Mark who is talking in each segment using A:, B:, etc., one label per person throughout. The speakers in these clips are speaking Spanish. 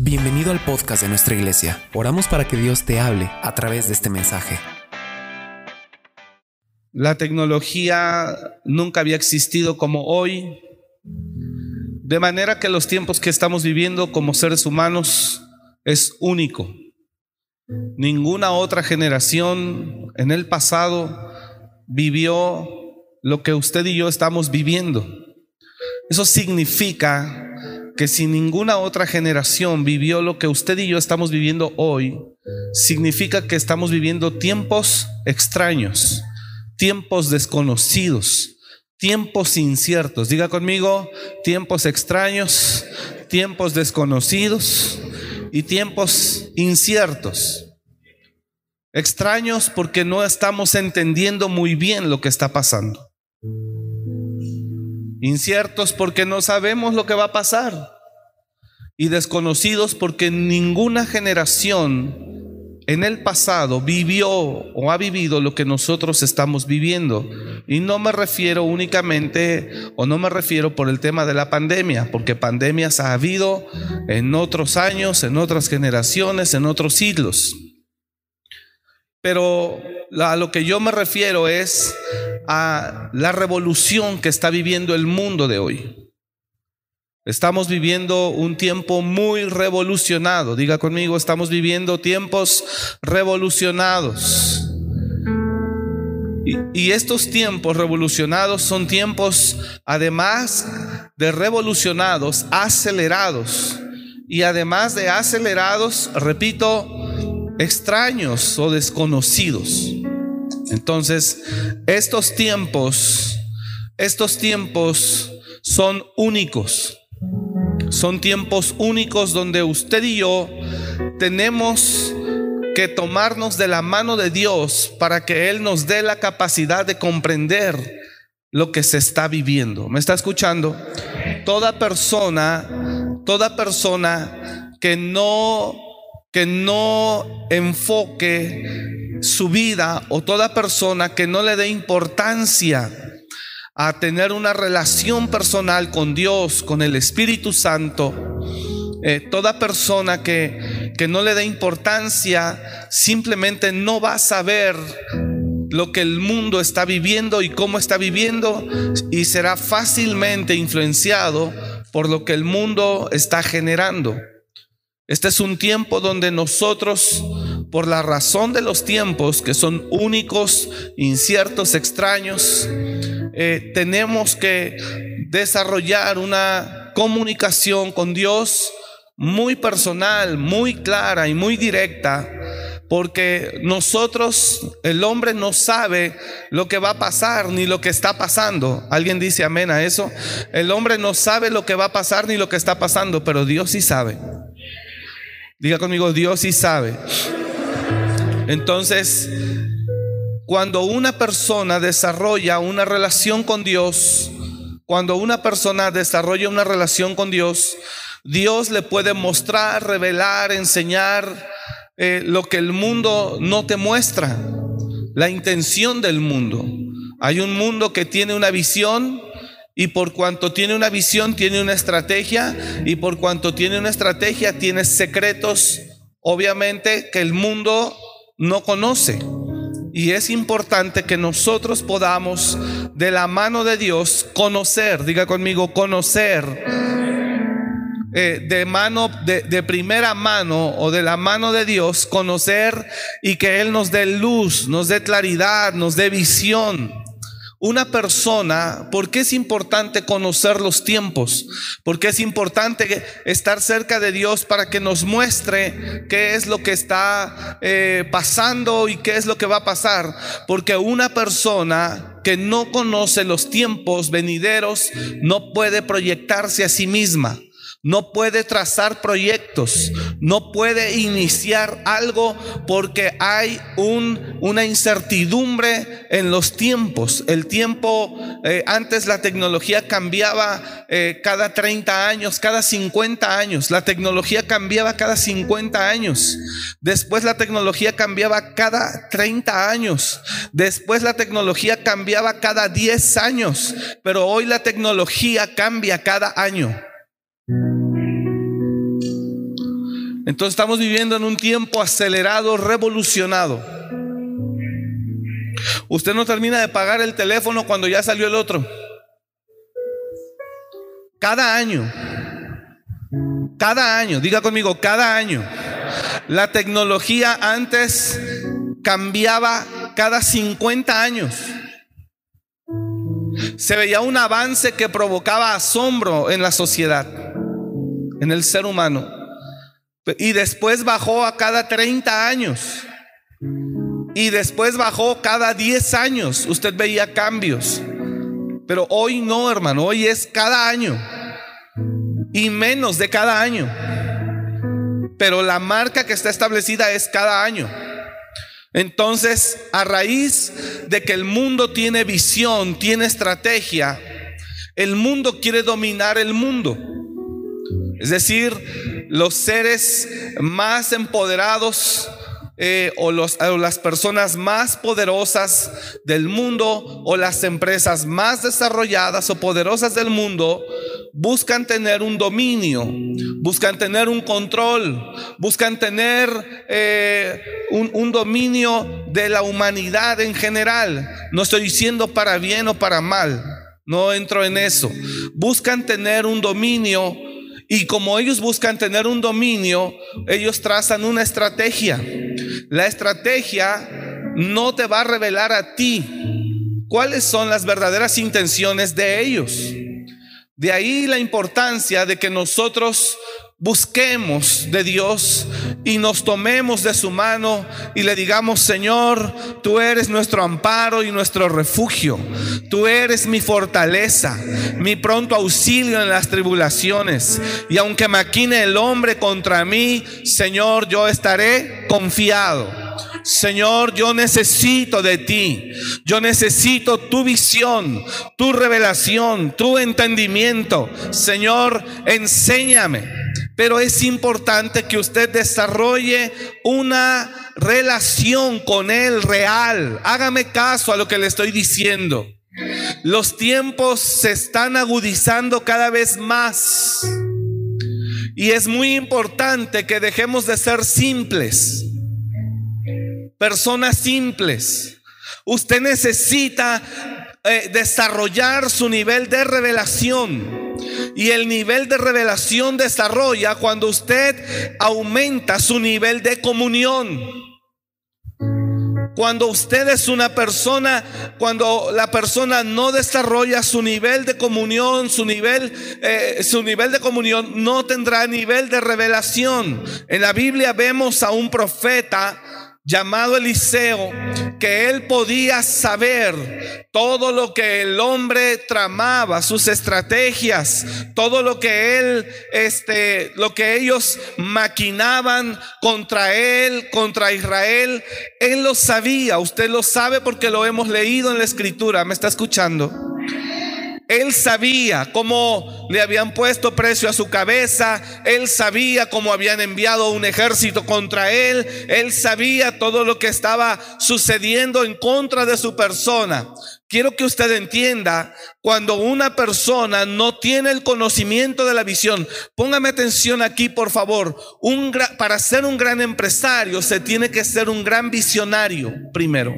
A: Bienvenido al podcast de nuestra iglesia. Oramos para que Dios te hable a través de este mensaje.
B: La tecnología nunca había existido como hoy, de manera que los tiempos que estamos viviendo como seres humanos es único. Ninguna otra generación en el pasado vivió lo que usted y yo estamos viviendo. Eso significa que si ninguna otra generación vivió lo que usted y yo estamos viviendo hoy, significa que estamos viviendo tiempos extraños, tiempos desconocidos, tiempos inciertos. Diga conmigo, tiempos extraños, tiempos desconocidos y tiempos inciertos. Extraños porque no estamos entendiendo muy bien lo que está pasando. Inciertos porque no sabemos lo que va a pasar. Y desconocidos porque ninguna generación en el pasado vivió o ha vivido lo que nosotros estamos viviendo. Y no me refiero únicamente o no me refiero por el tema de la pandemia, porque pandemias ha habido en otros años, en otras generaciones, en otros siglos. Pero a lo que yo me refiero es a la revolución que está viviendo el mundo de hoy. Estamos viviendo un tiempo muy revolucionado. Diga conmigo, estamos viviendo tiempos revolucionados. Y, estos tiempos revolucionados son tiempos, además de revolucionados, acelerados. Y además de acelerados, repito, extraños o desconocidos. Entonces, estos tiempos, estos tiempos son únicos. Son tiempos únicos donde usted y yo tenemos que tomarnos de la mano de Dios para que Él nos dé la capacidad de comprender lo que se está viviendo. ¿Me está escuchando? Toda persona, toda persona que no que no enfoque su vida o toda persona que no le dé importancia a tener una relación personal con Dios, con el Espíritu Santo, eh, toda persona que, que no le dé importancia simplemente no va a saber lo que el mundo está viviendo y cómo está viviendo y será fácilmente influenciado por lo que el mundo está generando. Este es un tiempo donde nosotros, por la razón de los tiempos, que son únicos, inciertos, extraños, eh, tenemos que desarrollar una comunicación con Dios muy personal, muy clara y muy directa, porque nosotros, el hombre no sabe lo que va a pasar ni lo que está pasando. ¿Alguien dice amén a eso? El hombre no sabe lo que va a pasar ni lo que está pasando, pero Dios sí sabe. Diga conmigo, Dios sí sabe. Entonces, cuando una persona desarrolla una relación con Dios, cuando una persona desarrolla una relación con Dios, Dios le puede mostrar, revelar, enseñar eh, lo que el mundo no te muestra, la intención del mundo. Hay un mundo que tiene una visión, y por cuanto tiene una visión, tiene una estrategia. Y por cuanto tiene una estrategia, tiene secretos, obviamente, que el mundo no conoce. Y es importante que nosotros podamos, de la mano de Dios, conocer, diga conmigo, conocer. Eh, de mano, de, de primera mano o de la mano de Dios, conocer y que Él nos dé luz, nos dé claridad, nos dé visión una persona, ¿por qué es importante conocer los tiempos? Porque es importante estar cerca de Dios para que nos muestre qué es lo que está eh, pasando y qué es lo que va a pasar. Porque una persona que no conoce los tiempos venideros no puede proyectarse a sí misma no puede trazar proyectos, no puede iniciar algo porque hay un, una incertidumbre en los tiempos. El tiempo, eh, antes la tecnología cambiaba eh, cada 30 años, cada 50 años. La tecnología cambiaba cada 50 años. Después la tecnología cambiaba cada 30 años. Después la tecnología cambiaba cada 10 años. Pero hoy la tecnología cambia cada año. Entonces estamos viviendo en un tiempo acelerado, revolucionado. Usted no termina de pagar el teléfono cuando ya salió el otro. Cada año. Cada año, diga conmigo, cada año. La tecnología antes cambiaba cada 50 años. Se veía un avance que provocaba asombro en la sociedad, en el ser humano. Y después bajó a cada 30 años. Y después bajó cada 10 años. Usted veía cambios. Pero hoy no, hermano. Hoy es cada año. Y menos de cada año. Pero la marca que está establecida es cada año. Entonces, a raíz de que el mundo tiene visión, tiene estrategia, el mundo quiere dominar el mundo. Es decir, los seres más empoderados eh, o, las personas más poderosas del mundo o las empresas más desarrolladas o poderosas del mundo buscan tener un dominio, buscan tener un control, buscan tener eh, un, un dominio de la humanidad en general. No estoy diciendo para bien o para mal, no entro en eso. Buscan tener un dominio y como ellos buscan tener un dominio, ellos trazan una estrategia. La estrategia no te va a revelar a ti cuáles son las verdaderas intenciones de ellos. De ahí la importancia de que nosotros busquemos de Dios y nos tomemos de su mano y le digamos, Señor, tú eres nuestro amparo y nuestro refugio, tú eres mi fortaleza, mi pronto auxilio en las tribulaciones. Y aunque maquine el hombre contra mí, Señor, yo estaré confiado. Señor, yo necesito de ti. Yo necesito tu visión, tu revelación, tu entendimiento. Señor, enséñame. Pero es importante que usted desarrolle una relación con Él real. Hágame caso a lo que le estoy diciendo. Los tiempos se están agudizando cada vez más. Y es muy importante que dejemos de ser simples. Personas simples. Usted necesita eh, desarrollar su nivel de revelación. Y el nivel de revelación desarrolla cuando usted aumenta su nivel de comunión. Cuando usted es una persona, cuando la persona no desarrolla su nivel de comunión, su nivel, eh, su nivel de comunión no tendrá nivel de revelación. En la Biblia vemos a un profeta llamado Eliseo, que él podía saber todo lo que el hombre tramaba, sus estrategias, todo lo que él, este, lo que ellos maquinaban contra él, contra Israel, él lo sabía, usted lo sabe porque lo hemos leído en la escritura, ¿me está escuchando? Él sabía cómo le habían puesto precio a su cabeza, él sabía cómo habían enviado un ejército contra él, él sabía todo lo que estaba sucediendo en contra de su persona. Quiero que usted entienda, cuando una persona no tiene el conocimiento de la visión, póngame atención aquí por favor, para ser un gran empresario se tiene que ser un gran visionario primero.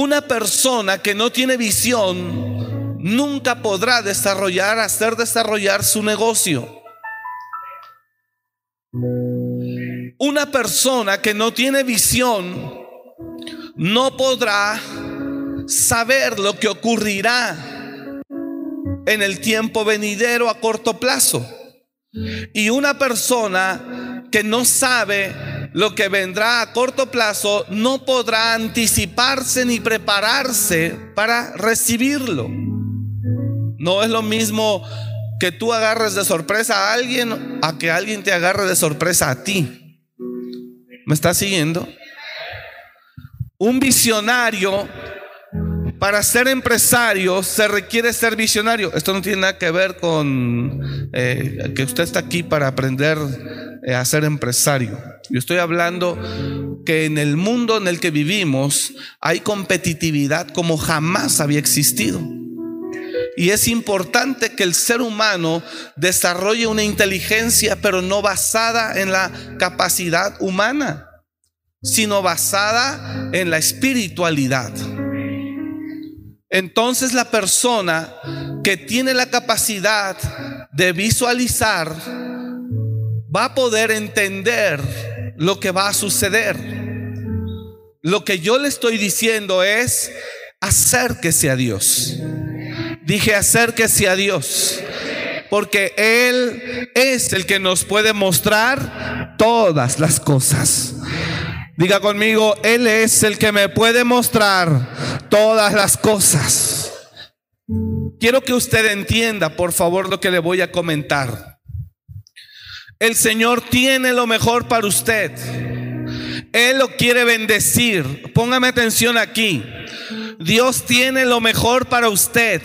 B: Una persona que no tiene visión nunca podrá desarrollar, hacer desarrollar su negocio. Una persona que no tiene visión no podrá saber lo que ocurrirá en el tiempo venidero a corto plazo. Y una persona que no sabe lo que vendrá a corto plazo no podrá anticiparse ni prepararse para recibirlo. No es lo mismo que tú agarres de sorpresa a alguien a que alguien te agarre de sorpresa a ti. ¿Me estás siguiendo? Un visionario, para ser empresario, se requiere ser visionario. Esto no tiene nada que ver con eh, que usted está aquí para aprender eh, a ser empresario. Yo estoy hablando que en el mundo en el que vivimos hay competitividad como jamás había existido. Y es importante que el ser humano desarrolle una inteligencia, pero no basada en la capacidad humana, sino basada en la espiritualidad. Entonces la persona que tiene la capacidad de visualizar va a poder entender lo que va a suceder. Lo que yo le estoy diciendo es, acérquese a Dios. Dije, acérquese a Dios. Porque Él es el que nos puede mostrar todas las cosas. Diga conmigo, Él es el que me puede mostrar todas las cosas. Quiero que usted entienda, por favor, lo que le voy a comentar. El Señor tiene lo mejor para usted. Él lo quiere bendecir. Póngame atención aquí. Dios tiene lo mejor para usted.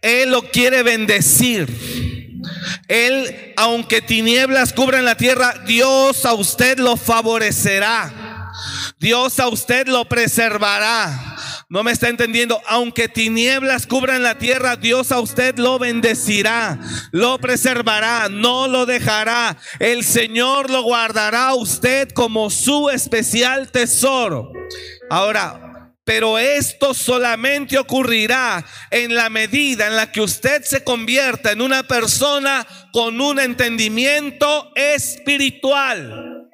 B: Él lo quiere bendecir. Él, aunque tinieblas cubran la tierra, Dios a usted lo favorecerá. Dios a usted lo preservará. No me está entendiendo. Aunque tinieblas cubran la tierra, Dios a usted lo bendecirá, lo preservará, no lo dejará. El Señor lo guardará a usted como su especial tesoro. Ahora, pero esto solamente ocurrirá en la medida en la que usted se convierta en una persona con un entendimiento espiritual.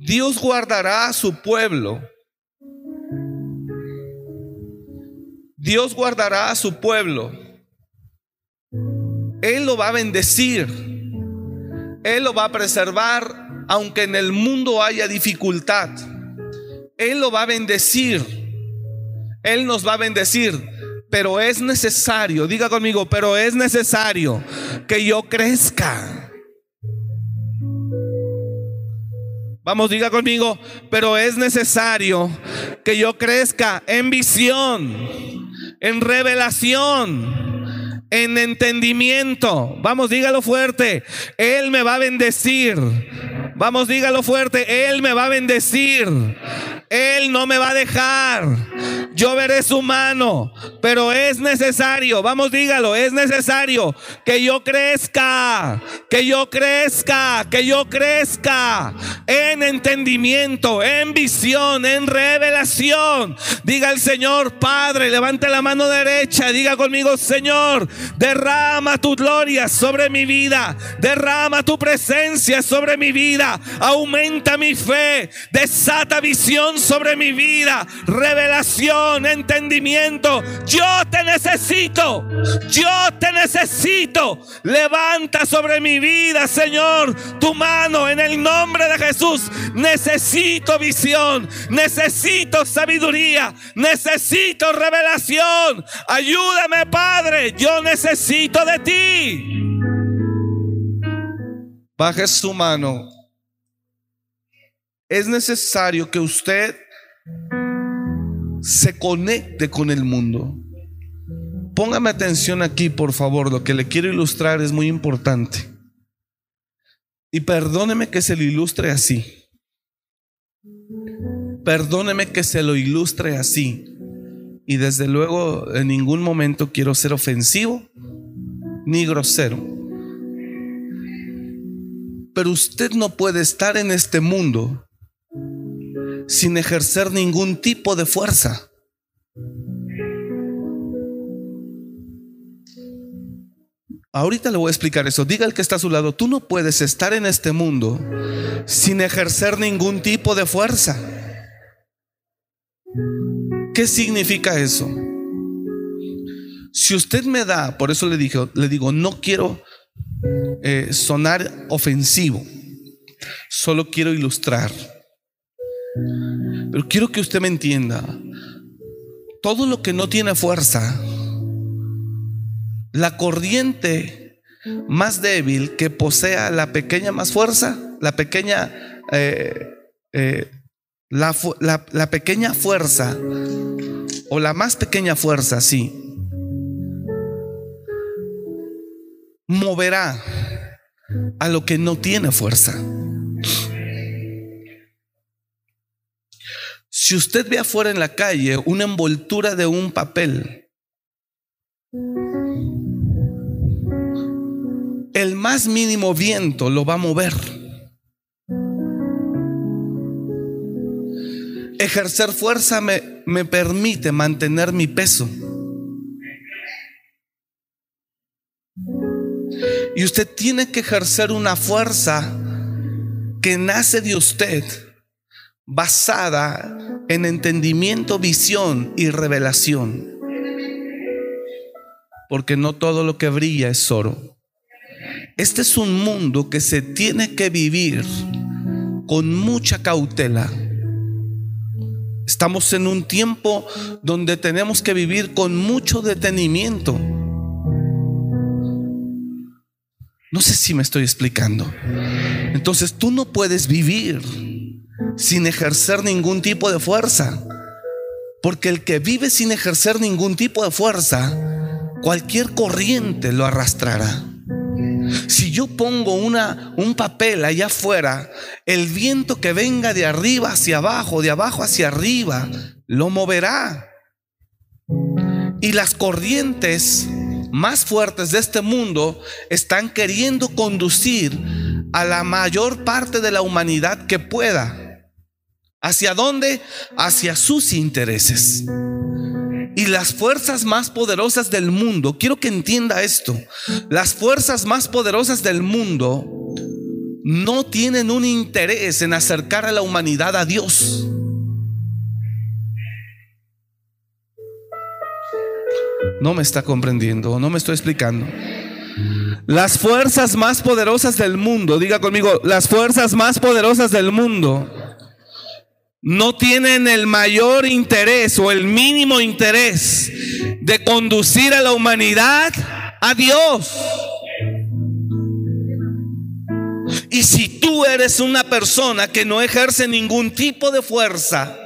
B: Dios guardará a su pueblo. Dios guardará a su pueblo. Él lo va a bendecir. Él lo va a preservar aunque en el mundo haya dificultad. Él lo va a bendecir. Él nos va a bendecir. Pero es necesario, diga conmigo, pero es necesario que yo crezca. Vamos, diga conmigo, pero es necesario que yo crezca en visión, en revelación, en entendimiento. Vamos, dígalo fuerte. Él me va a bendecir. Vamos, dígalo fuerte. Él me va a bendecir. Él no me va a dejar. Yo veré su mano, pero es necesario, vamos dígalo, es necesario que yo crezca, que yo crezca, que yo crezca en entendimiento, en visión, en revelación. Diga el Señor, Padre, levante la mano derecha, diga conmigo, Señor, derrama tu gloria sobre mi vida, derrama tu presencia sobre mi vida, aumenta mi fe, desata visión sobre mi vida, revelación, entendimiento. Yo te necesito, yo te necesito. Levanta sobre mi vida, Señor, tu mano en el nombre de Jesús. Necesito visión, necesito sabiduría, necesito revelación. Ayúdame, Padre, yo necesito de ti. Baje su mano es necesario que usted se conecte con el mundo. Póngame atención aquí, por favor. Lo que le quiero ilustrar es muy importante. Y perdóneme que se lo ilustre así. Perdóneme que se lo ilustre así. Y desde luego en ningún momento quiero ser ofensivo ni grosero. Pero usted no puede estar en este mundo sin ejercer ningún tipo de fuerza. Ahorita le voy a explicar eso. Diga el que está a su lado, tú no puedes estar en este mundo sin ejercer ningún tipo de fuerza. ¿Qué significa eso? Si usted me da, por eso le dije, le digo, no quiero eh, sonar ofensivo, solo quiero ilustrar. Pero quiero que usted me entienda. Todo lo que no tiene fuerza, la corriente más débil que posea la pequeña más fuerza, la pequeña, eh, eh, la, la pequeña fuerza, o la más pequeña fuerza, sí, moverá a lo que no tiene fuerza. Si usted ve afuera en la calle una envoltura de un papel, el más mínimo viento lo va a mover. Ejercer fuerza me, me permite mantener mi peso. Y usted tiene que ejercer una fuerza que nace de usted basada en entendimiento, visión y revelación. Porque no todo lo que brilla es oro. Este es un mundo que se tiene que vivir con mucha cautela. Estamos en un tiempo donde tenemos que vivir con mucho detenimiento. No sé si me estoy explicando. Entonces tú no puedes vivir sin ejercer ningún tipo de fuerza. Porque el que vive sin ejercer ningún tipo de fuerza, cualquier corriente lo arrastrará. Si yo pongo una, un papel allá afuera, el viento que venga de arriba hacia abajo, de abajo hacia arriba, lo moverá. Y las corrientes más fuertes de este mundo están queriendo conducir a la mayor parte de la humanidad que pueda. ¿Hacia dónde? Hacia sus intereses. Y las fuerzas más poderosas del mundo, quiero que entienda esto, las fuerzas más poderosas del mundo no tienen un interés en acercar a la humanidad a Dios. No me está comprendiendo, no me estoy explicando. Las fuerzas más poderosas del mundo, diga conmigo, las fuerzas más poderosas del mundo no tienen el mayor interés o el mínimo interés de conducir a la humanidad a Dios. Y si tú eres una persona que no ejerce ningún tipo de fuerza,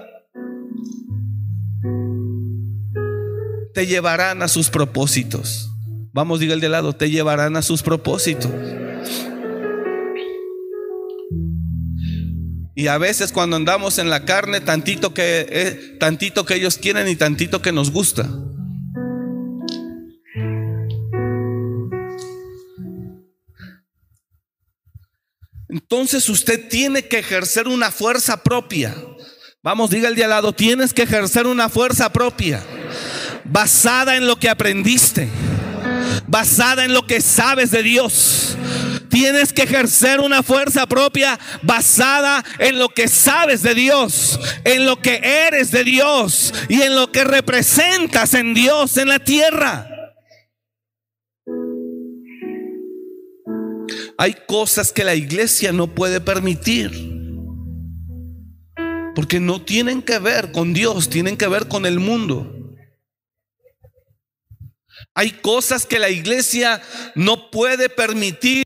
B: te llevarán a sus propósitos. Vamos, diga el de lado, te llevarán a sus propósitos. Y a veces cuando andamos en la carne, tantito que, eh, tantito que ellos quieren y tantito que nos gusta. Entonces usted tiene que ejercer una fuerza propia. Vamos, diga el de al lado, tienes que ejercer una fuerza propia, basada en lo que aprendiste, basada en lo que sabes de Dios Tienes que ejercer una fuerza propia basada en lo que sabes de Dios, en lo que eres de Dios y en lo que representas en Dios en la tierra. Hay cosas que la iglesia no puede permitir. Porque no tienen que ver con Dios, tienen que ver con el mundo. Hay cosas que la iglesia no puede permitir,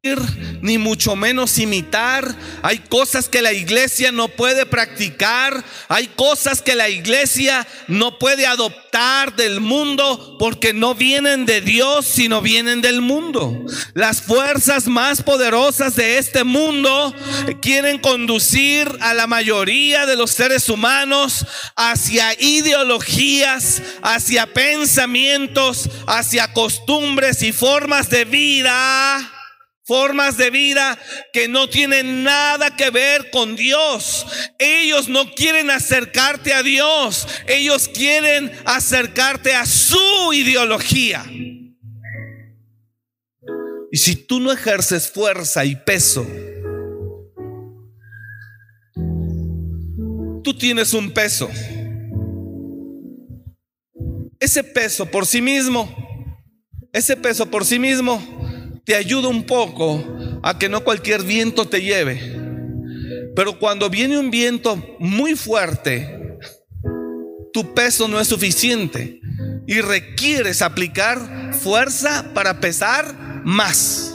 B: ni mucho menos imitar. Hay cosas que la iglesia no puede practicar. Hay cosas que la iglesia no puede adoptar del mundo porque no vienen de Dios, sino vienen del mundo. Las fuerzas más poderosas de este mundo quieren conducir a la mayoría de los seres humanos hacia ideologías, hacia pensamientos, costumbres y formas de vida, formas de vida que no tienen nada que ver con Dios. Ellos no quieren acercarte a Dios, ellos quieren acercarte a su ideología. Y si tú no ejerces fuerza y peso, tú tienes un peso. Ese peso por sí mismo ese peso por sí mismo te ayuda un poco a que no cualquier viento te lleve. Pero cuando viene un viento muy fuerte, tu peso no es suficiente y requieres aplicar fuerza para pesar más.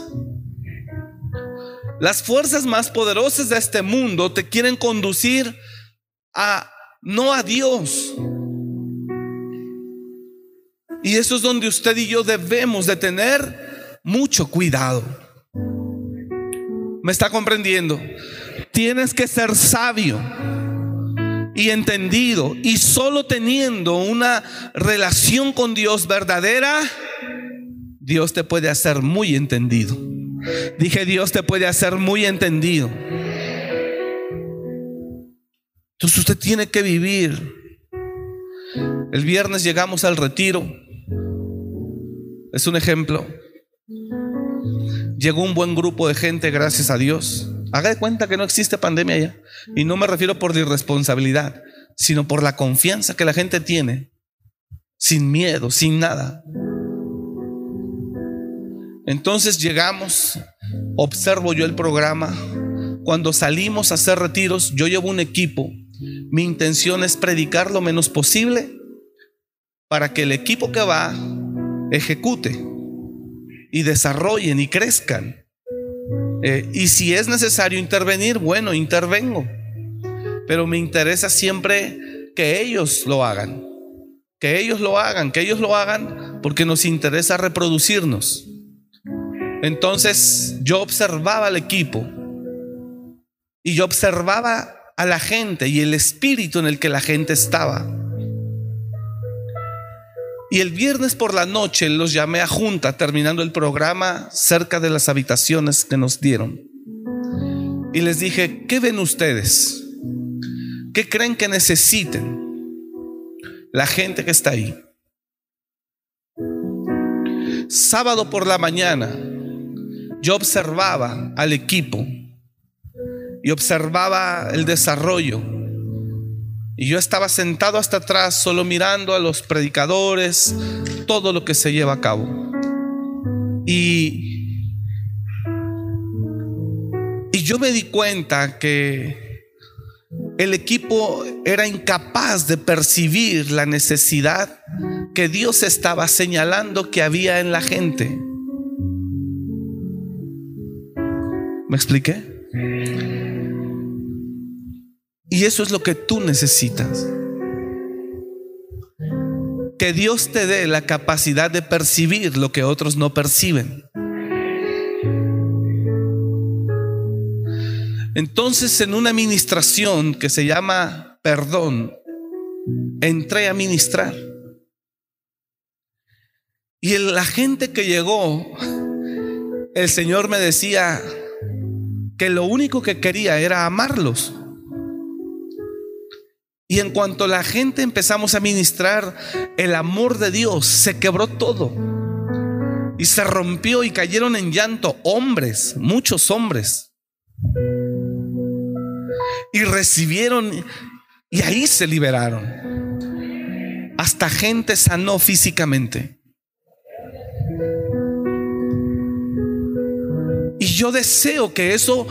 B: Las fuerzas más poderosas de este mundo te quieren conducir a no a Dios, y eso es donde usted y yo debemos de tener mucho cuidado. ¿Me está comprendiendo? Tienes que ser sabio. y entendido y solo teniendo una relación con Dios verdadera, Dios te puede hacer muy entendido. Dije, Dios te puede hacer muy entendido. Entonces usted tiene que vivir. El viernes llegamos al retiro. Es un ejemplo. Llegó un buen grupo de gente, gracias a Dios. Haga de cuenta que no existe pandemia ya. Y no me refiero por irresponsabilidad, sino por la confianza que la gente tiene. Sin miedo, sin nada. Entonces llegamos, observo yo el programa. Cuando salimos a hacer retiros, yo llevo un equipo. Mi intención es predicar lo menos posible para que el equipo que va ejecute y desarrollen y crezcan. Eh, y si es necesario intervenir, bueno, intervengo. Pero me interesa siempre que ellos lo hagan. Que ellos lo hagan, que ellos lo hagan porque nos interesa reproducirnos. Entonces yo observaba al equipo y yo observaba a la gente y el espíritu en el que la gente estaba. Y el viernes por la noche los llamé a junta terminando el programa cerca de las habitaciones que nos dieron. Y les dije, ¿qué ven ustedes? ¿Qué creen que necesiten la gente que está ahí? Sábado por la mañana yo observaba al equipo y observaba el desarrollo y yo estaba sentado hasta atrás solo mirando a los predicadores, todo lo que se lleva a cabo. Y, y yo me di cuenta que el equipo era incapaz de percibir la necesidad que Dios estaba señalando que había en la gente. ¿Me expliqué? Y eso es lo que tú necesitas. Que Dios te dé la capacidad de percibir lo que otros no perciben. Entonces en una administración que se llama perdón, entré a ministrar. Y la gente que llegó, el Señor me decía que lo único que quería era amarlos. Y en cuanto la gente empezamos a ministrar el amor de Dios, se quebró todo. Y se rompió y cayeron en llanto hombres, muchos hombres. Y recibieron y ahí se liberaron. Hasta gente sanó físicamente. Y yo deseo que eso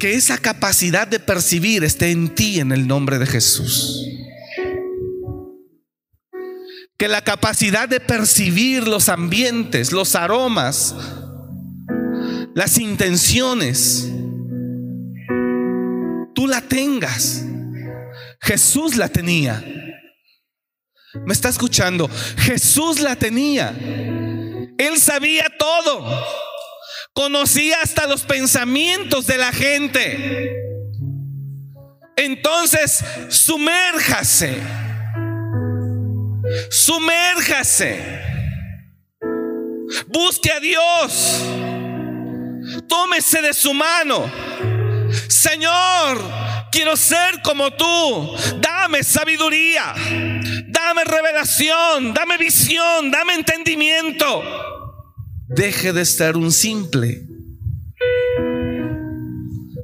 B: que esa capacidad de percibir esté en ti en el nombre de Jesús. Que la capacidad de percibir los ambientes, los aromas, las intenciones, tú la tengas. Jesús la tenía. ¿Me está escuchando? Jesús la tenía. Él sabía todo. Conocía hasta los pensamientos de la gente. Entonces, sumérjase. Sumérjase. Busque a Dios. Tómese de su mano. Señor, quiero ser como tú. Dame sabiduría. Dame revelación. Dame visión. Dame entendimiento deje de ser un simple.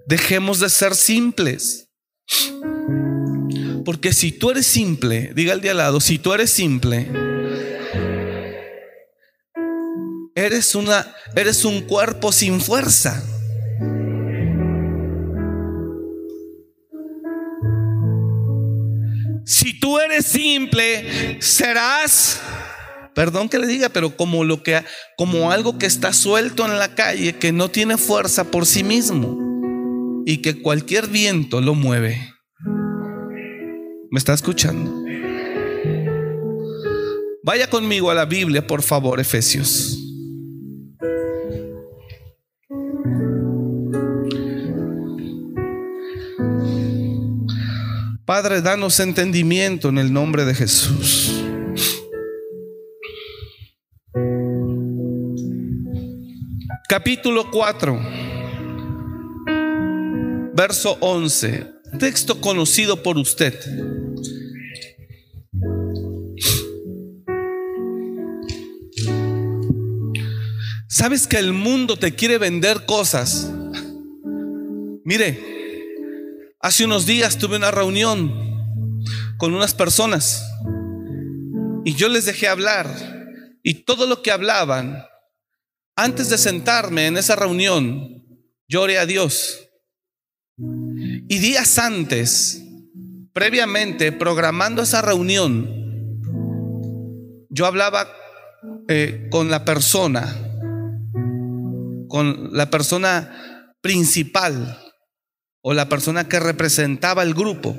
B: Dejemos de ser simples. Porque si tú eres simple, diga al de al lado, si tú eres simple, eres una eres un cuerpo sin fuerza. Si tú eres simple, serás perdón que le diga, pero como lo que como algo que está suelto en la calle que no tiene fuerza por sí mismo y que cualquier viento lo mueve. ¿Me está escuchando? Vaya conmigo a la Biblia, por favor, Efesios. Padre, danos entendimiento en el nombre de Jesús. Capítulo 4, verso 11, texto conocido por usted. ¿Sabes que el mundo te quiere vender cosas? Mire, hace unos días tuve una reunión con unas personas y yo les dejé hablar y todo lo que hablaban, antes de sentarme en esa reunión, lloré a Dios. Y días antes, previamente, programando esa reunión, yo hablaba eh, con la persona con la persona principal o la persona que representaba el grupo.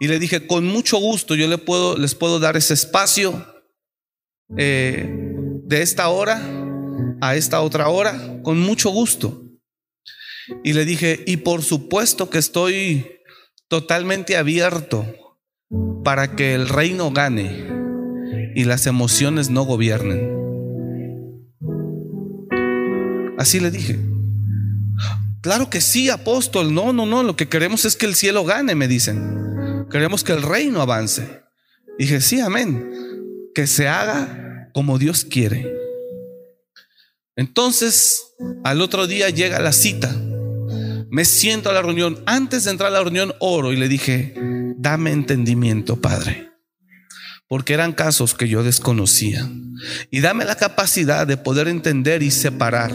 B: Y le dije, con mucho gusto yo le puedo, les puedo dar ese espacio eh, de esta hora a esta otra hora, con mucho gusto. Y le dije, y por supuesto que estoy totalmente abierto para que el reino gane y las emociones no gobiernen. Así le dije. Claro que sí, apóstol. No, no, no. Lo que queremos es que el cielo gane, me dicen. Queremos que el reino avance. dije, sí, amén. Que se haga como Dios quiere. Entonces, al otro día llega la cita. Me siento a la reunión. Antes de entrar a la reunión, oro y le dije, dame entendimiento, Padre porque eran casos que yo desconocía. Y dame la capacidad de poder entender y separar,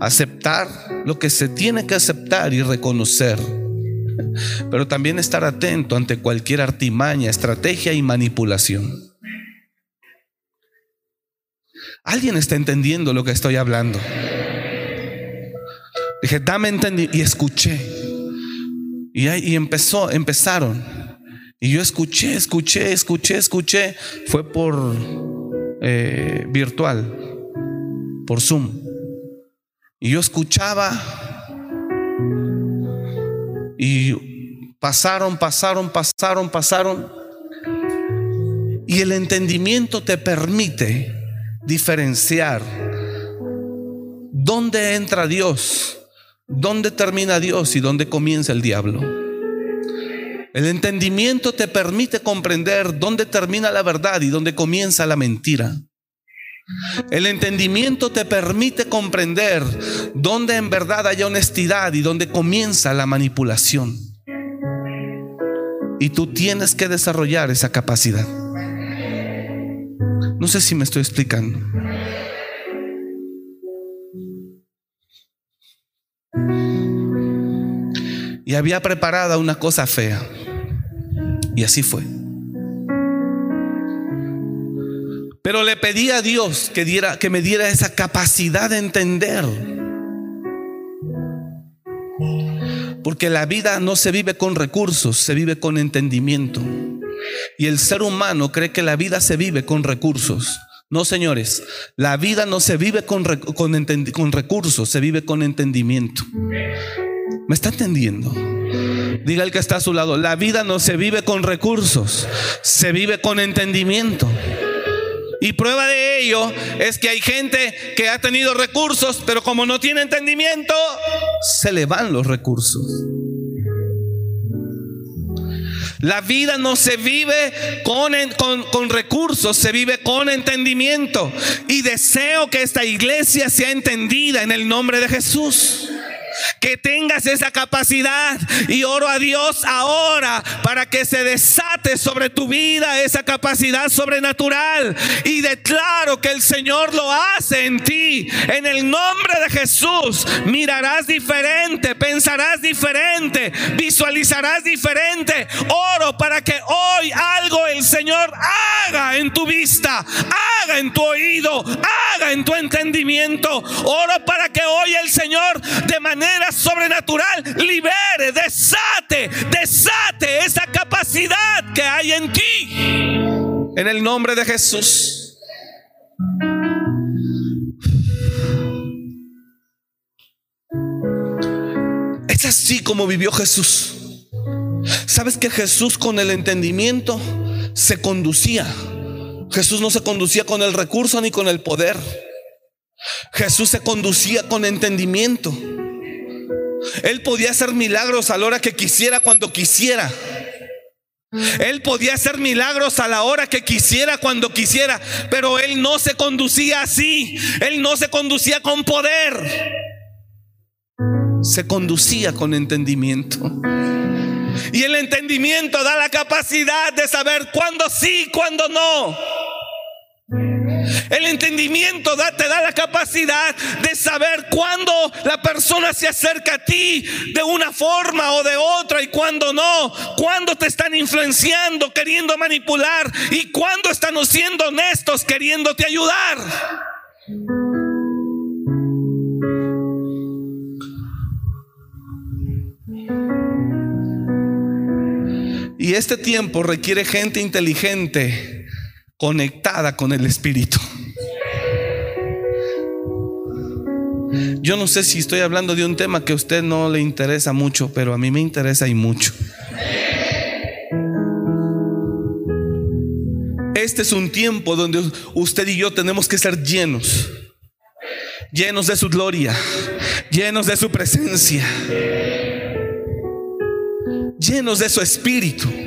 B: aceptar lo que se tiene que aceptar y reconocer, pero también estar atento ante cualquier artimaña, estrategia y manipulación. ¿Alguien está entendiendo lo que estoy hablando? Dije, dame entendimiento y escuché. Y, empezó, empezaron y yo escuché, escuché, escuché, escuché. Fue por eh, virtual, por Zoom. Y yo escuchaba y pasaron, pasaron, pasaron, pasaron. Y el entendimiento te permite diferenciar dónde entra Dios, dónde termina Dios y dónde comienza el diablo. El entendimiento te permite comprender dónde termina la verdad y dónde comienza la mentira. El entendimiento te permite comprender dónde en verdad hay honestidad y dónde comienza la manipulación. Y tú tienes que desarrollar esa capacidad. No sé si me estoy explicando. Y había preparada una cosa fea. Y así fue. Pero le pedí a Dios que, diera, que me diera esa capacidad de entender. Porque la vida no se vive con recursos, se vive con entendimiento. Y el ser humano cree que la vida se vive con recursos. No, señores, la vida no se vive con, con, recursos, se vive con entendimiento. ¿Me está entendiendo? Diga el que está a su lado, la vida no se vive con recursos, se vive con entendimiento. Y prueba de ello es que hay gente que ha tenido recursos, pero como no tiene entendimiento, se le van los recursos. La vida no se vive con, con, con, recursos, se vive con entendimiento. Y deseo que esta iglesia sea entendida en el nombre de Jesús que tengas esa capacidad. Y oro a Dios ahora para que se desate sobre tu vida esa capacidad sobrenatural. Y declaro que el Señor lo hace en ti. En el nombre de Jesús mirarás diferente, pensarás diferente, visualizarás diferente. Oro para que hoy algo el Señor haga en tu vista, haga en tu oído, haga en tu entendimiento. Oro para que hoy el Señor de manera sobrenatural libere, desate, desate esa capacidad que hay en ti. En el nombre de Jesús. Es así como vivió Jesús. ¿Sabes que Jesús con el entendimiento se conducía? Jesús no se conducía con el recurso ni con el poder. Jesús se conducía con entendimiento. Él podía hacer milagros a la hora que quisiera, cuando quisiera. Él podía hacer milagros a la hora que quisiera, cuando quisiera, pero él no se conducía así. Él no se conducía con poder. Se conducía con entendimiento. Y el entendimiento da la capacidad de saber cuándo sí, cuándo no. El entendimiento te da la capacidad de saber cuándo la persona se acerca a ti de una forma o de otra y cuándo no. Cuándo te están influenciando, queriendo manipular y cuándo están siendo honestos, queriéndote ayudar. Y este tiempo requiere gente inteligente, conectada con el Espíritu. Yo no sé si estoy hablando de un tema que a usted no le interesa mucho, pero a mí me interesa y mucho. Este es un tiempo donde usted y yo tenemos que ser llenos, llenos de su gloria, llenos de su presencia llenos de su espíritu.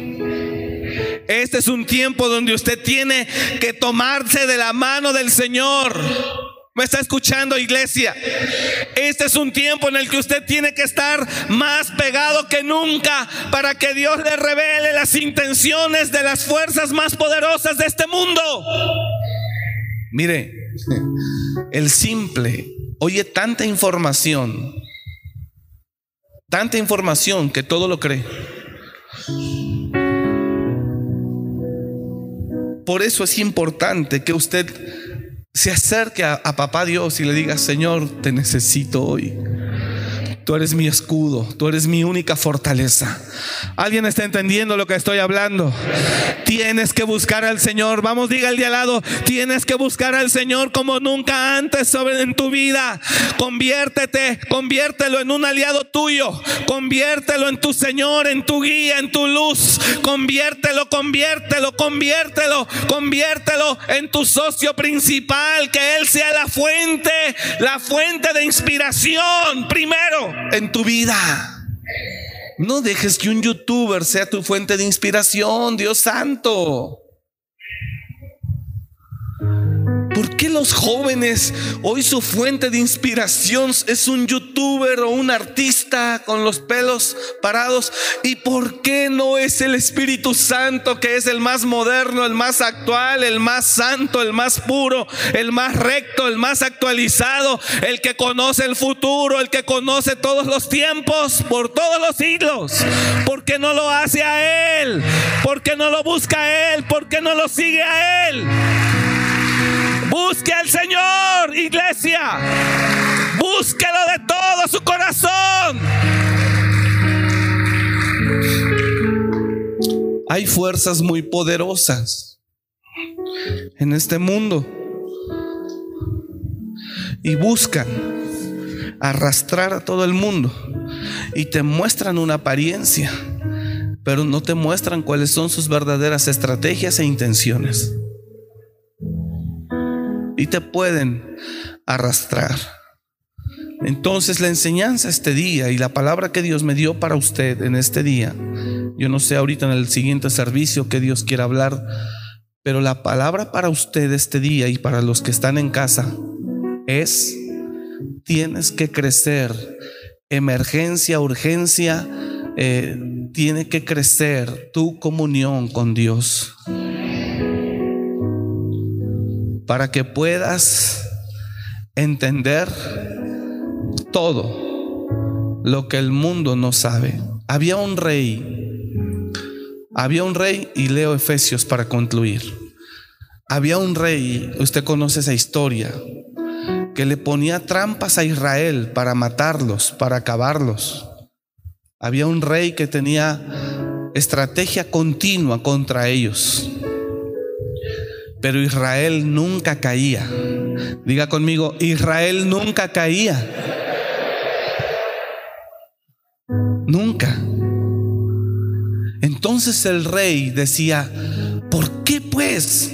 B: Este es un tiempo donde usted tiene que tomarse de la mano del Señor. ¿Me está escuchando, iglesia? Este es un tiempo en el que usted tiene que estar más pegado que nunca para que Dios le revele las intenciones de las fuerzas más poderosas de este mundo. Mire, el simple oye tanta información Tanta información que todo lo cree. Por eso es importante que usted se acerque a, papá Dios y le diga, Señor, te necesito hoy. Tú eres mi escudo, tú eres mi única fortaleza. ¿Alguien está entendiendo lo que estoy hablando? Tienes que buscar al Señor. Vamos, diga el de al lado, tienes que buscar al Señor como nunca antes en tu vida. Conviértete, conviértelo en un aliado tuyo. Conviértelo en tu Señor, en tu guía, en tu luz. Conviértelo, conviértelo, conviértelo, conviértelo en tu socio principal, que Él sea la fuente, la fuente de inspiración primero en tu vida. No dejes que un youtuber sea tu fuente de inspiración, Dios santo. ¿Por qué los jóvenes hoy su fuente de inspiración es un youtuber o un artista con los pelos parados? ¿Y por qué no es el Espíritu Santo que es el más moderno, el más actual, el más santo, el más puro, el más recto, el más actualizado, el que conoce el futuro, el que conoce todos los tiempos por todos los siglos? ¿Por qué no lo hace a Él? ¿Por qué no lo busca a Él? ¿Por qué no lo sigue a Él? Busque al Señor, iglesia. Búsquelo de todo su corazón. Hay fuerzas muy poderosas en este mundo y buscan arrastrar a todo el mundo y te muestran una apariencia, pero no te muestran cuáles son sus verdaderas estrategias e intenciones y te pueden arrastrar. Entonces la enseñanza este día y la palabra que Dios me dio para usted en este día, yo no sé ahorita en el siguiente servicio que Dios quiera hablar, pero la palabra para usted este día y para los que están en casa es, tienes que crecer, emergencia, urgencia, eh, tiene que crecer tu comunión con Dios para que puedas entender todo lo que el mundo no sabe. Había un rey, había un rey, y leo Efesios para concluir. Había un rey, usted conoce esa historia, que le ponía trampas a Israel para matarlos, para acabarlos. Había un rey que tenía estrategia continua contra ellos. Pero Israel nunca caía. Diga conmigo, Israel nunca caía. Nunca. Entonces el rey decía, ¿por qué pues?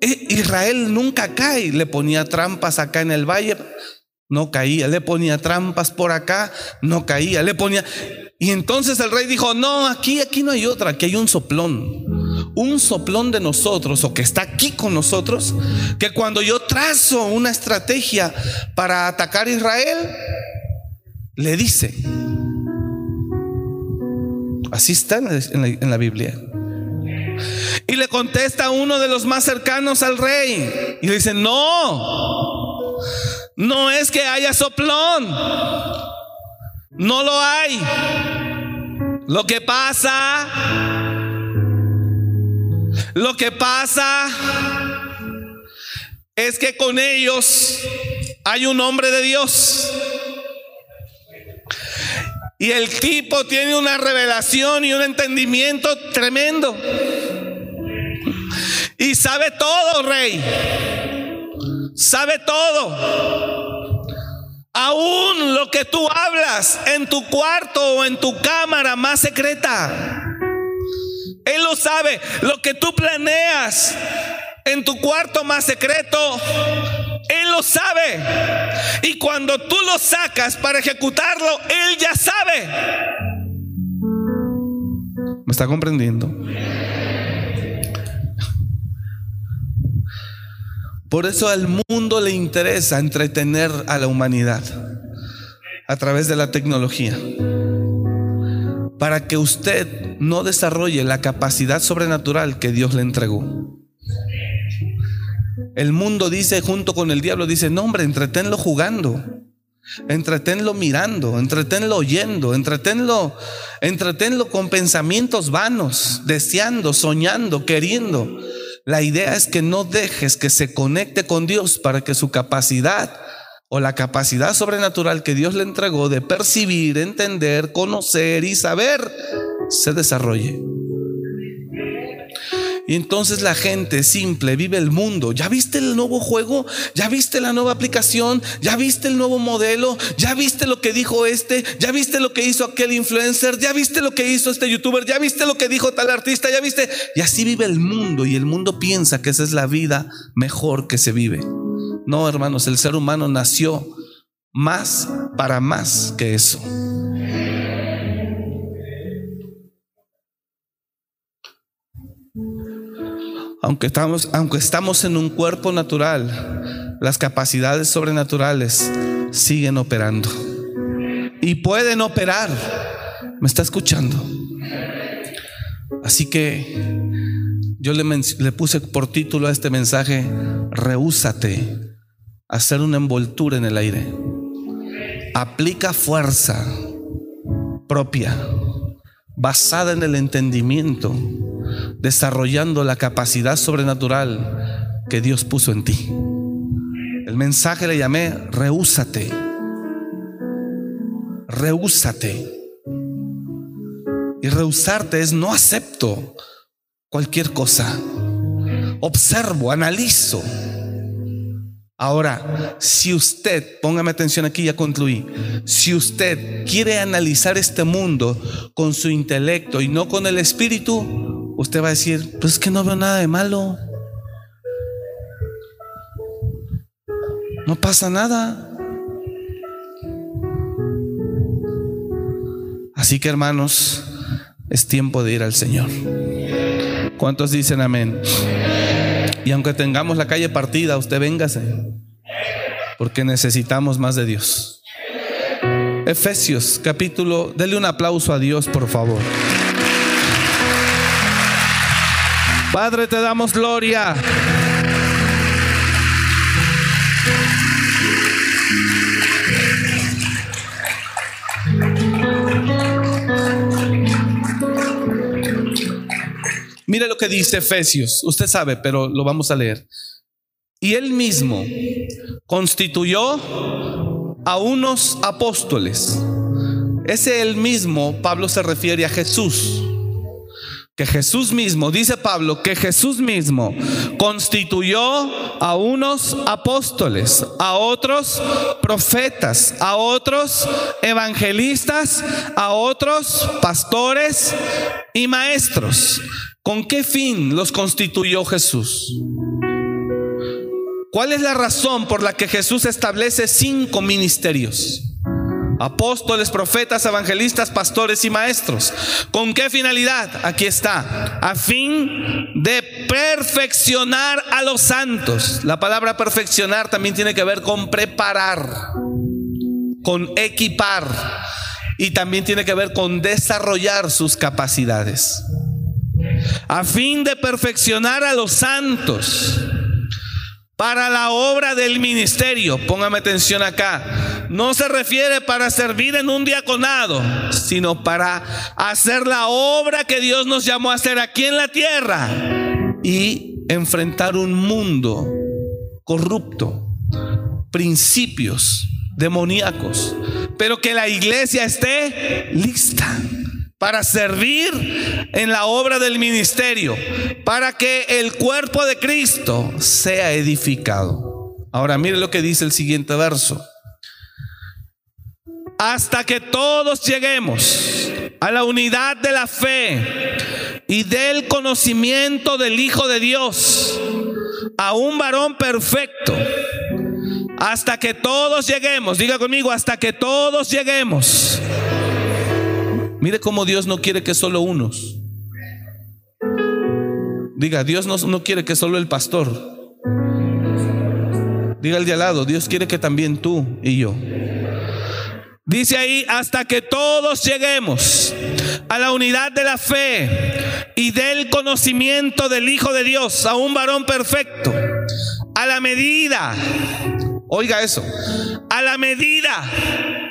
B: Eh, Israel nunca cae. Le ponía trampas acá en el valle, no caía. Le ponía trampas por acá, no caía. Le ponía... Y entonces el rey dijo, no, aquí, aquí no hay otra, aquí hay un soplón. Un soplón de nosotros o que está aquí con nosotros, que cuando yo trazo una estrategia para atacar a Israel, le dice, así está en la, Biblia. Y le contesta uno de los más cercanos al rey. Y le dice, no, no es que haya soplón. No lo hay. Lo que pasa, lo que pasa es que con ellos hay un hombre de Dios. Y el tipo tiene una revelación y un entendimiento tremendo. Y sabe todo, rey. Sabe todo. Aún lo que tú hablas en tu cuarto o en tu cámara más secreta. Él lo sabe. Lo que tú planeas en tu cuarto más secreto, Él lo sabe. Y cuando tú lo sacas para ejecutarlo, Él ya sabe. ¿Me está comprendiendo? Por eso al mundo le interesa entretener a la humanidad a través de la tecnología. Para que usted no desarrolle la capacidad sobrenatural que Dios le entregó. El mundo dice, junto con el diablo, dice, no hombre, entretenlo jugando. Entretenlo mirando, entretenlo oyendo, entretenlo, entretenlo con pensamientos vanos, deseando, soñando, queriendo. La idea es que no dejes que se conecte con Dios para que su capacidad o la capacidad sobrenatural que Dios le entregó de percibir, entender, conocer y saber se desarrolle. Y entonces la gente simple vive el mundo. ¿Ya viste el nuevo juego? ¿Ya viste la nueva aplicación? ¿Ya viste el nuevo modelo? ¿Ya viste lo que dijo este? ¿Ya viste lo que hizo aquel influencer? ¿Ya viste lo que hizo este youtuber? ¿Ya viste lo que dijo tal artista? ¿Ya viste? Y así vive el mundo y el mundo piensa que esa es la vida mejor que se vive. No, hermanos, el ser humano nació más para más que eso. Aunque estamos, aunque estamos en un cuerpo natural, las capacidades sobrenaturales siguen operando. Y pueden operar. ¿Me está escuchando? Así que yo le, le puse por título a este mensaje, rehúsate hacer una envoltura en el aire. Aplica fuerza propia, basada en el entendimiento desarrollando la capacidad sobrenatural que Dios puso en ti. El mensaje le llamé, rehúsate, rehúsate. Y rehusarte es no acepto cualquier cosa. Observo, analizo. Ahora, si usted, póngame atención aquí, ya concluí, si usted quiere analizar este mundo con su intelecto y no con el espíritu, usted va a decir, pues es que no veo nada de malo. No pasa nada. Así que hermanos, es tiempo de ir al Señor. ¿Cuántos dicen amén? Y aunque tengamos la calle partida, usted véngase, porque necesitamos más de Dios. Efesios capítulo, dele un aplauso a Dios, por favor. Padre, te damos gloria. Mire lo que dice Efesios. Usted sabe, pero lo vamos a leer. Y él mismo constituyó a unos apóstoles. Ese él mismo, Pablo se refiere a Jesús que Jesús mismo, dice Pablo, que Jesús mismo constituyó a unos apóstoles, a otros profetas, a otros evangelistas, a otros pastores y maestros. ¿Con qué fin los constituyó Jesús? ¿Cuál es la razón por la que Jesús establece cinco ministerios? Apóstoles, profetas, evangelistas, pastores y maestros. ¿Con qué finalidad? Aquí está. A fin de perfeccionar a los santos. La palabra perfeccionar también tiene que ver con preparar, con equipar y también tiene que ver con desarrollar sus capacidades. A fin de perfeccionar a los santos para la obra del ministerio. Póngame atención acá. No se refiere para servir en un diaconado, sino para hacer la obra que Dios nos llamó a hacer aquí en la tierra y enfrentar un mundo corrupto, principios demoníacos, pero que la iglesia esté lista para servir en la obra del ministerio, para que el cuerpo de Cristo sea edificado. Ahora mire lo que dice el siguiente verso. Hasta que todos lleguemos a la unidad de la fe y del conocimiento del Hijo de Dios, a un varón perfecto. Hasta que todos lleguemos, diga conmigo, hasta que todos lleguemos Mire cómo Dios no quiere que solo unos. Diga, Dios no, no quiere que solo el pastor. Diga el de al lado, Dios quiere que también tú y yo. Dice ahí, hasta que todos lleguemos a la unidad de la fe y del conocimiento del Hijo de Dios, a un varón perfecto, a la medida, oiga eso, a la medida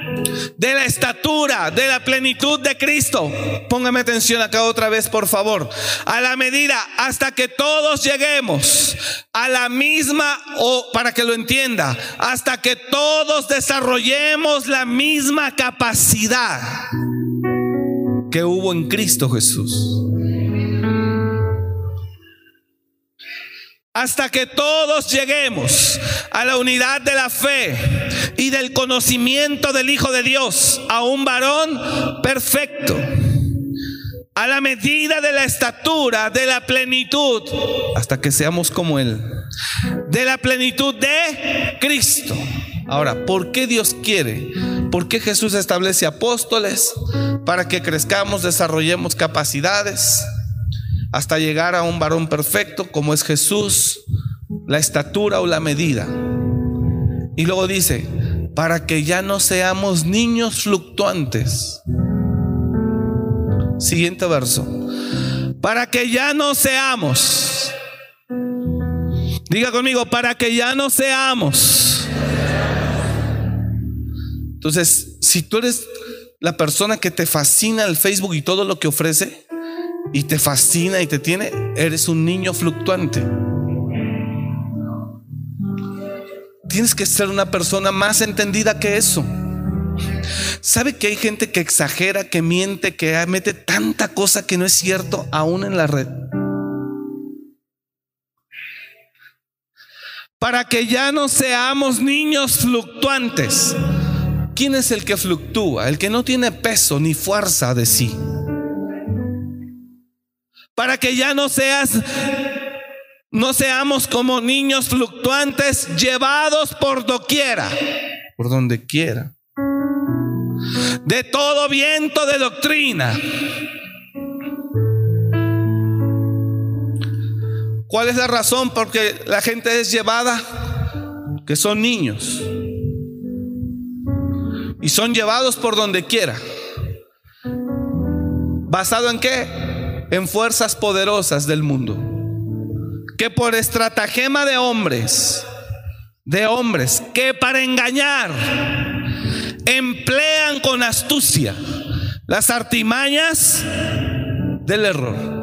B: de la estatura, de la plenitud de Cristo. Póngame atención acá otra vez, por favor. A la medida hasta que todos lleguemos a la misma, o para que lo entienda, hasta que todos desarrollemos la misma capacidad que hubo en Cristo Jesús. Hasta que todos lleguemos a la unidad de la fe y del conocimiento del Hijo de Dios, a un varón perfecto, a la medida de la estatura, de la plenitud, hasta que seamos como Él, de la plenitud de Cristo. Ahora, ¿por qué Dios quiere? ¿Por qué Jesús establece apóstoles? Para que crezcamos, desarrollemos capacidades hasta llegar a un varón perfecto como es Jesús, la estatura o la medida. Y luego dice, para que ya no seamos niños fluctuantes. Siguiente verso. Para que ya no seamos. Diga conmigo, para que ya no seamos. Entonces, si tú eres la persona que te fascina el Facebook y todo lo que ofrece, y te fascina y te tiene, eres un niño fluctuante. Tienes que ser una persona más entendida que eso. ¿Sabe que hay gente que exagera, que miente, que mete tanta cosa que no es cierto aún en la red? Para que ya no seamos niños fluctuantes. ¿Quién es el que fluctúa? El que no tiene peso ni fuerza de sí para que ya no seas no seamos como niños fluctuantes llevados por doquiera, por donde quiera. De todo viento de doctrina. ¿Cuál es la razón? Porque la gente es llevada, que son niños. Y son llevados por donde quiera. ¿Basado en qué? En fuerzas poderosas del mundo, que por estratagema de hombres, de hombres, que para engañar emplean con astucia las artimañas del error.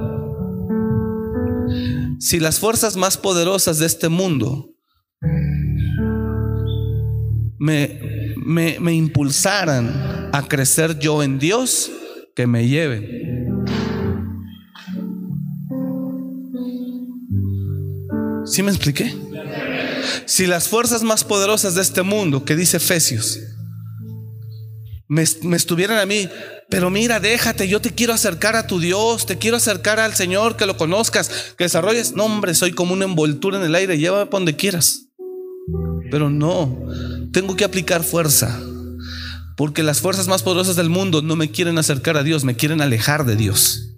B: Si las fuerzas más poderosas de este mundo me, me, me impulsaran a crecer yo en Dios, que me lleven ¿Sí me expliqué? Si las fuerzas más poderosas de este mundo, que dice Efesios, me, estuvieran a mí, pero mira, déjate, yo te quiero acercar a tu Dios, te quiero acercar al Señor, que lo conozcas, que desarrolles. No, hombre, soy como una envoltura en el aire, llévame por donde quieras. Pero no, tengo que aplicar fuerza. Porque las fuerzas más poderosas del mundo no me quieren acercar a Dios, me quieren alejar de Dios.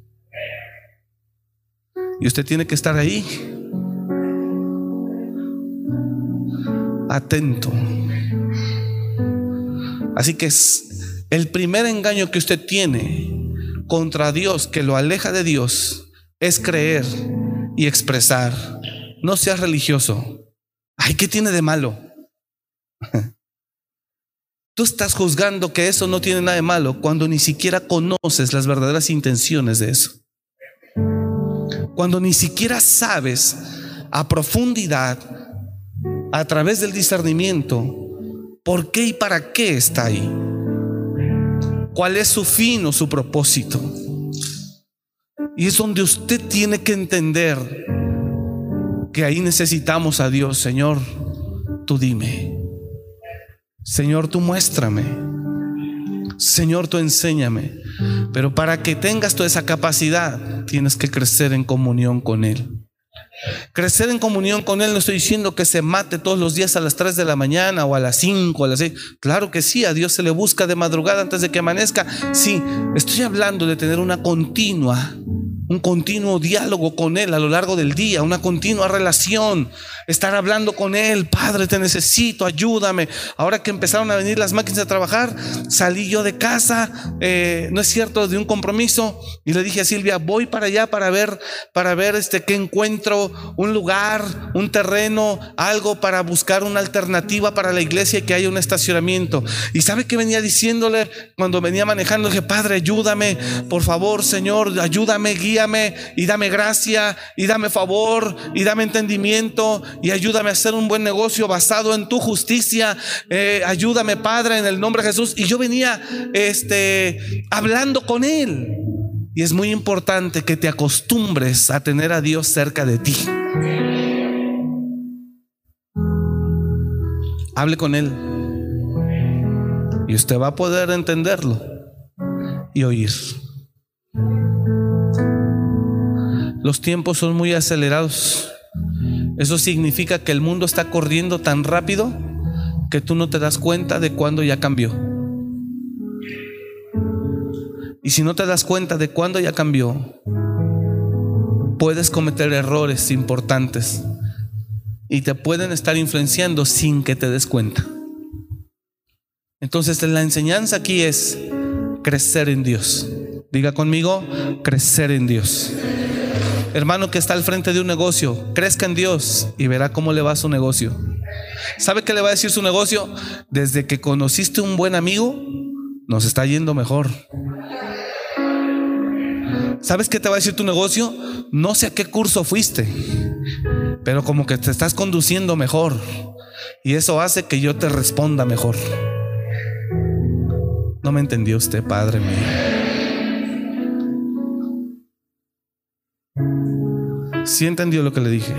B: Y usted tiene que estar ahí, atento. Así que es el primer engaño que usted tiene contra Dios, que lo aleja de Dios, es creer y expresar. No seas religioso. Ay, ¿qué tiene de malo? Tú estás juzgando que eso no tiene nada de malo cuando ni siquiera conoces las verdaderas intenciones de eso. Cuando ni siquiera sabes a profundidad, a través del discernimiento, por qué y para qué está ahí. ¿Cuál es su fin o su propósito? Y es donde usted tiene que entender que ahí necesitamos a Dios, Señor, tú dime. Señor, tú muéstrame. Señor, tú enséñame. Pero para que tengas toda esa capacidad, tienes que crecer en comunión con Él. Crecer en comunión con Él no estoy diciendo que se mate todos los días a las 3 de la mañana o a las 5 o a las 6. Claro que sí, a Dios se le busca de madrugada antes de que amanezca. Sí, estoy hablando de tener una continua un continuo diálogo con Él a lo largo del día, una continua relación, estar hablando con Él, Padre, te necesito, ayúdame. Ahora que empezaron a venir las máquinas a trabajar, salí yo de casa, eh, no es cierto, de un compromiso, y le dije a Silvia, voy para allá para ver, para ver este, que encuentro un lugar, un terreno, algo para buscar una alternativa para la iglesia y que haya un estacionamiento. Y sabe que venía diciéndole cuando venía manejando, dije, Padre, ayúdame, por favor, Señor, ayúdame, guía y dame gracia y dame favor y dame entendimiento y ayúdame a hacer un buen negocio basado en tu justicia. Eh, ayúdame, Padre, en el nombre de Jesús. Y yo venía este, hablando con él. Y es muy importante que te acostumbres a tener a Dios cerca de ti. Hable con Él. Y usted va a poder entenderlo y oír. Los tiempos son muy acelerados. Eso significa que el mundo está corriendo tan rápido que tú no te das cuenta de cuándo ya cambió. Y si no te das cuenta de cuándo ya cambió, puedes cometer errores importantes y te pueden estar influenciando sin que te des cuenta. Entonces la enseñanza aquí es crecer en Dios. Diga conmigo, crecer en Dios. Hermano que está al frente de un negocio, crezca en Dios y verá cómo le va su negocio. ¿Sabe qué le va a decir su negocio? Desde que conociste un buen amigo, nos está yendo mejor. ¿Sabes qué te va a decir tu negocio? No sé a qué curso fuiste, pero como que te estás conduciendo mejor. Y eso hace que yo te responda mejor. No me entendió usted, Padre mío. Si entendió lo que le dije.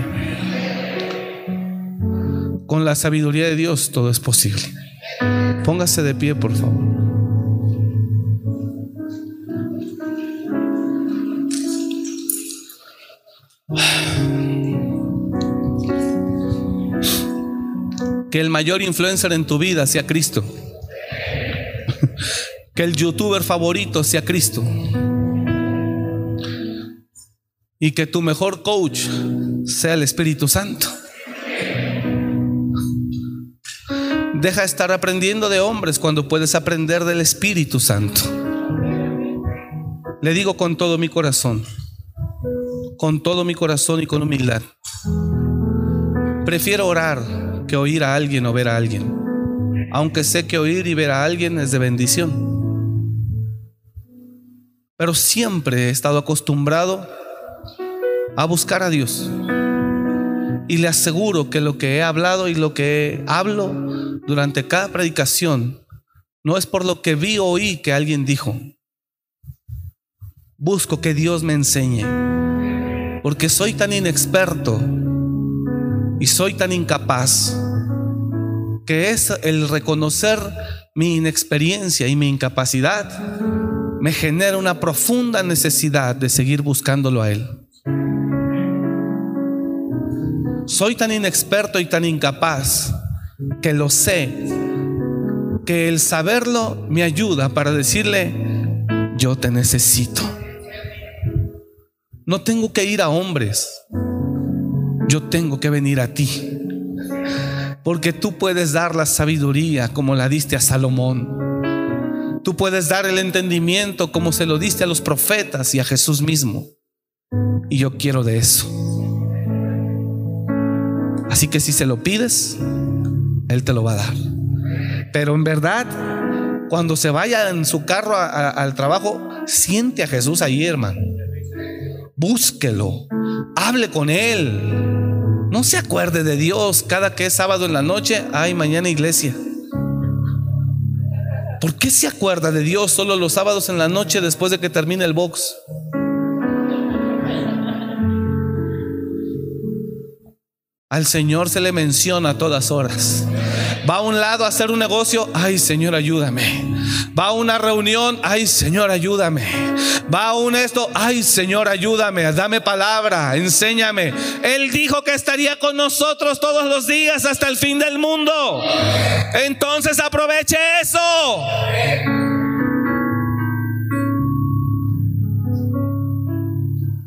B: Con la sabiduría de Dios todo es posible. Póngase de pie, por favor. Que el mayor influencer en tu vida sea Cristo. Que el youtuber favorito sea Cristo y que tu mejor coach sea el Espíritu Santo. Deja de estar aprendiendo de hombres cuando puedes aprender del Espíritu Santo. Le digo con todo mi corazón, con todo mi corazón y con humildad. Prefiero orar que oír a alguien o ver a alguien, aunque sé que oír y ver a alguien es de bendición. Pero siempre he estado acostumbrado a buscar a Dios. Y le aseguro que lo que he hablado y lo que hablo durante cada predicación no es por lo que vi o oí que alguien dijo. Busco que Dios me enseñe. Porque soy tan inexperto Y soy tan incapaz que es el reconocer mi inexperiencia y mi incapacidad me genera una profunda necesidad de seguir buscándolo a Él. Soy tan inexperto y tan incapaz que lo sé, que el saberlo me ayuda para decirle, yo te necesito. No tengo que ir a hombres, yo tengo que venir a ti. Porque tú puedes dar la sabiduría como la diste a Salomón. Tú puedes dar el entendimiento como se lo diste a los profetas y a Jesús mismo. Y yo quiero de eso. Así que si se lo pides, Él te lo va a dar. Pero en verdad, cuando se vaya en su carro al trabajo, siente a Jesús ahí, hermano. Búsquelo, hable con Él. No se acuerde de Dios cada que es sábado en la noche, ay, mañana iglesia. ¿Por qué se acuerda de Dios solo los sábados en la noche después de que termine el box? Al Señor se le menciona a todas horas. Va a un lado a hacer un negocio, ay Señor, ayúdame. Va a una reunión, ay Señor, ayúdame. Va a un esto, ay Señor, ayúdame, dame palabra, enséñame. Él dijo que estaría con nosotros todos los días hasta el fin del mundo. Entonces aproveche eso.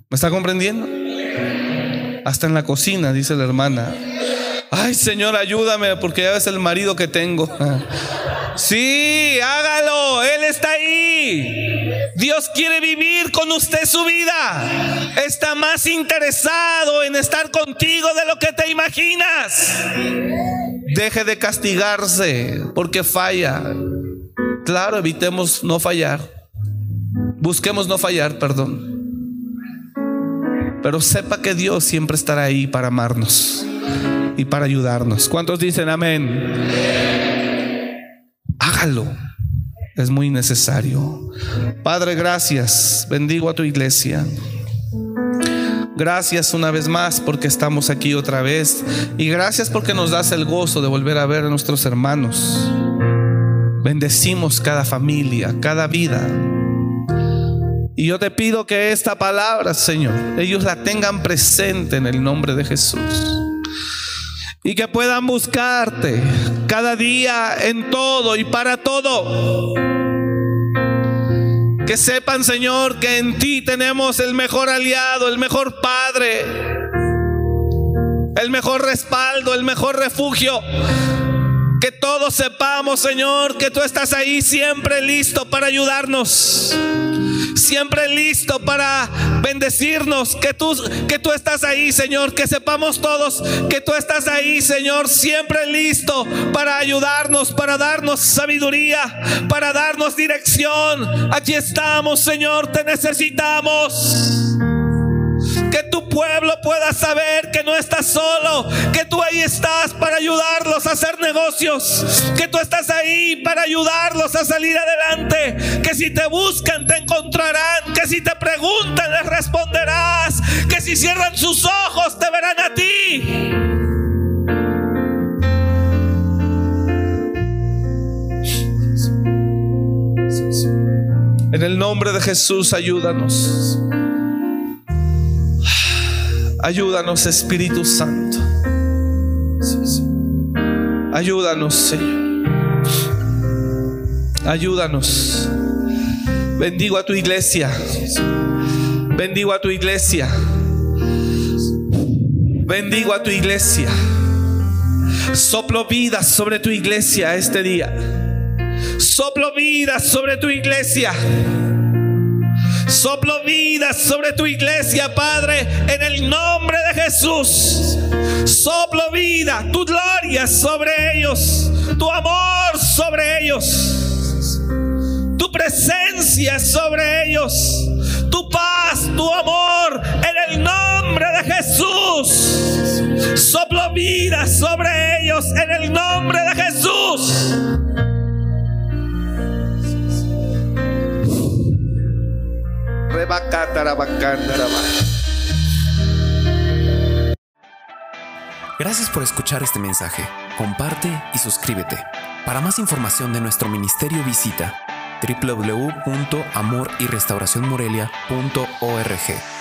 B: ¿Me está comprendiendo? Hasta en la cocina, dice la hermana. Ay, Señor, ayúdame porque ya ves el marido que tengo. Sí, hágalo. Él está ahí. Dios quiere vivir con usted su vida. Está más interesado en estar contigo de lo que te imaginas. Deje de castigarse porque falla. Claro, evitemos no fallar. Busquemos no fallar, perdón. Pero sepa que Dios siempre estará ahí para amarnos y para ayudarnos. ¿Cuántos dicen amén? Hágalo. Es muy necesario. Padre, gracias. Bendigo a tu iglesia. Gracias una vez más porque estamos aquí otra vez. Y gracias porque nos das el gozo de volver a ver a nuestros hermanos. Bendecimos cada familia, cada vida. Y yo te pido que esta palabra, Señor, ellos la tengan presente en el nombre de Jesús. Y que puedan buscarte cada día en todo y para todo. Que sepan, Señor, que en ti tenemos el mejor aliado, el mejor Padre, el mejor respaldo, el mejor refugio. Que todos sepamos, Señor, que tú estás ahí siempre listo para ayudarnos siempre listo para bendecirnos, que tú, que tú estás ahí, Señor, que sepamos todos que tú estás ahí, Señor, siempre listo para ayudarnos, para darnos sabiduría, para darnos dirección. Aquí estamos, Señor, te necesitamos que tu pueblo pueda saber que no estás solo, que tú ahí estás para ayudarlos a hacer negocios, que tú estás ahí para ayudarlos a salir adelante, que si te buscan te encontrarán, que si te preguntan les responderás, que si cierran sus ojos te verán a ti. En el nombre de Jesús, ayúdanos. Ayúdanos, Espíritu Santo. Ayúdanos, Señor. Ayúdanos. Bendigo a tu iglesia. Bendigo a tu iglesia. Bendigo a tu iglesia. Soplo vida sobre tu iglesia este día. Soplo vida sobre tu iglesia. Soplo vida sobre tu iglesia, Padre, en el nombre de Jesús. Soplo vida, tu gloria sobre ellos, tu amor sobre ellos, tu presencia sobre ellos, tu paz, tu amor, en el nombre de Jesús. Soplo vida sobre ellos, en el nombre de Jesús.
A: Gracias por escuchar este mensaje. Comparte y suscríbete. Para más información de nuestro ministerio visita www.amoryrestauracionmorelia.org.